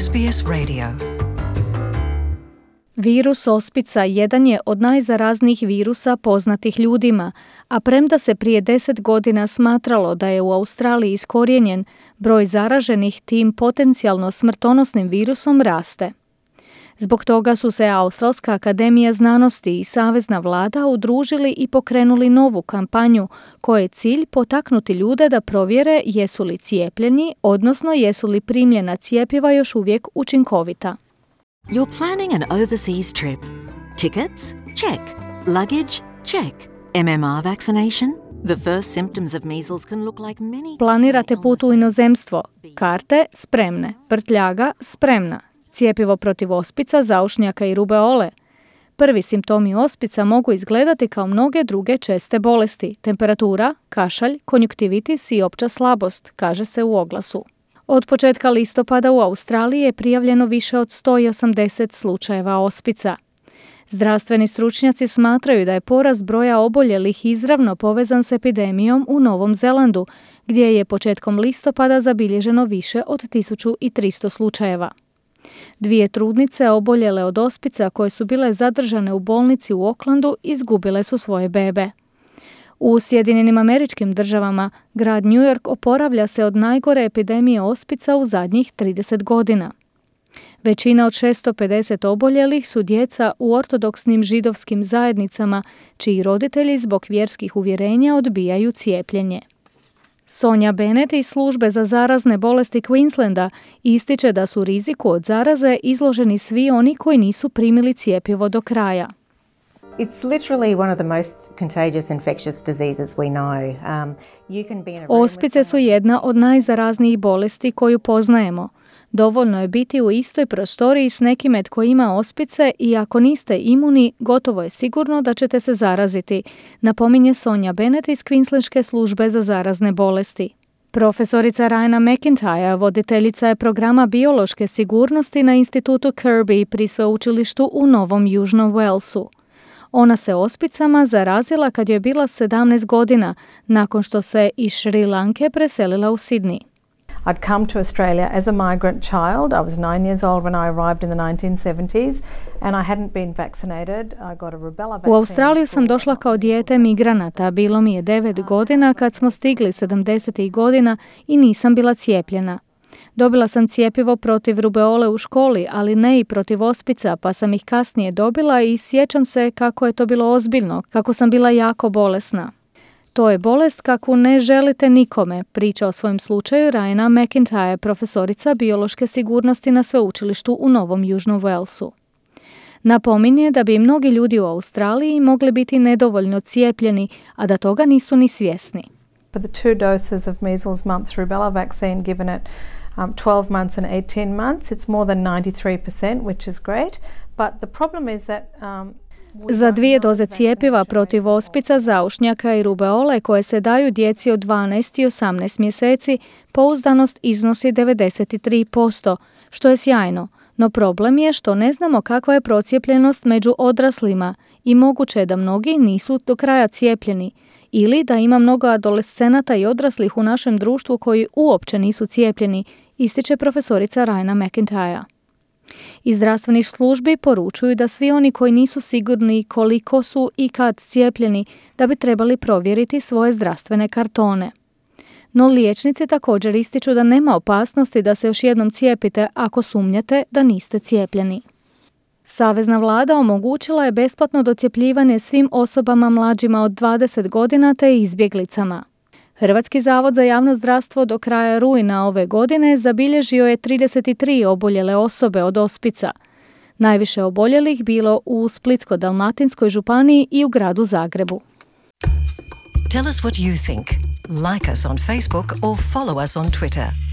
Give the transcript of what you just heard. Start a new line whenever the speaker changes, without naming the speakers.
SBS Radio.
Virus ospica jedan je od najzaraznijih virusa poznatih ljudima, a premda se prije deset godina smatralo da je u Australiji iskorijenjen, broj zaraženih tim potencijalno smrtonosnim virusom raste. Zbog toga su se Australska akademija znanosti i Savezna vlada udružili i pokrenuli novu kampanju koje je cilj potaknuti ljude da provjere jesu li cijepljeni, odnosno jesu li primljena cijepiva još uvijek učinkovita.
You're planning an overseas trip. Tickets? Check. Luggage? Check. MMR vaccination? The first symptoms of measles can look like many
Planirate put u inozemstvo. Karte spremne. Prtljaga spremna. Cijepivo protiv ospica, zaušnjaka i rubeole. Prvi simptomi ospica mogu izgledati kao mnoge druge česte bolesti, temperatura, kašalj, konjuktivitis i opća slabost, kaže se u oglasu. Od početka listopada u Australiji je prijavljeno više od 180 slučajeva ospica. Zdravstveni stručnjaci smatraju da je porast broja oboljelih izravno povezan s epidemijom u Novom Zelandu, gdje je početkom listopada zabilježeno više od 1300 slučajeva. Dvije trudnice oboljele od ospica koje su bile zadržane u bolnici u Oklandu izgubile su svoje bebe. U Sjedinjenim američkim državama grad New York oporavlja se od najgore epidemije ospica u zadnjih 30 godina. Većina od 650 oboljelih su djeca u ortodoksnim židovskim zajednicama, čiji roditelji zbog vjerskih uvjerenja odbijaju cijepljenje. Sonja Bennett iz službe za zarazne bolesti Queenslanda ističe da su riziku od zaraze izloženi svi oni koji nisu primili cijepivo do kraja.
It's literally one of the most contagious infectious diseases we know. Um, you can be in a room with
Ospice su jedna od najzaraznijih bolesti koju poznajemo. Dovoljno je biti u istoj prostoriji s nekime tko ima ospice i ako niste imuni, gotovo je sigurno da ćete se zaraziti, napominje Sonja Bennett iz Queenslandske službe za zarazne bolesti. Profesorica Raina McIntyre, voditeljica je programa biološke sigurnosti na institutu Kirby pri sveučilištu u Novom Južnom Walesu. Ona se ospicama zarazila kad je bila 17 godina, nakon što se iz Šri Lanke preselila u Sydney.
I'd come to Australia as a migrant child. I was nine years old when I arrived in the 1970s, and I hadn't been vaccinated. I got a rubella vaccine.
U Australiju sam došla kao dijete migranata, bilo mi je 9 godina kad smo stigli 70. godina i nisam bila cijepljena. Dobila sam cijepivo protiv rubeole u školi, ali ne i protiv ospica, pa sam ih kasnije dobila i sjećam se kako je to bilo ozbiljno, kako sam bila jako bolesna. To je bolest kakvu ne želite nikome, priča o svojem slučaju Raina McIntyre, profesorica biološke sigurnosti na sveučilištu u Novom Južnom Walesu. Napominje da bi mnogi ljudi u Australiji mogli biti nedovoljno cijepljeni, a da toga nisu ni svjesni.
For the two doses of measles, mumps, rubella vaccine given at um, 12 months and 18 months, it's more than 93%, which is great. But the problem is that um,
Za dvije doze cijepiva protiv ospica, zaušnjaka i rubeole koje se daju djeci od 12 i 18 mjeseci, pouzdanost iznosi 93%, što je sjajno. No problem je što ne znamo kakva je procijepljenost među odraslima i moguće je da mnogi nisu do kraja cijepljeni ili da ima mnogo adolescenata i odraslih u našem društvu koji uopće nisu cijepljeni, ističe profesorica Raina McIntyre. Iz zdravstvenih službi poručuju da svi oni koji nisu sigurni koliko su i kad cijepljeni, da bi trebali provjeriti svoje zdravstvene kartone. No liječnici također ističu da nema opasnosti da se još jednom cijepite ako sumnjate da niste cijepljeni. Savezna vlada omogućila je besplatno docjepljivanje svim osobama mlađima od 20 godina te izbjeglicama. Hrvatski zavod za javno zdravstvo do kraja rujna ove godine zabilježio je 33 oboljele osobe od ospica. Najviše oboljelih bilo u Splitsko-dalmatinskoj županiji i u gradu Zagrebu.
Tell us what you think. Like us on Facebook or follow us on Twitter.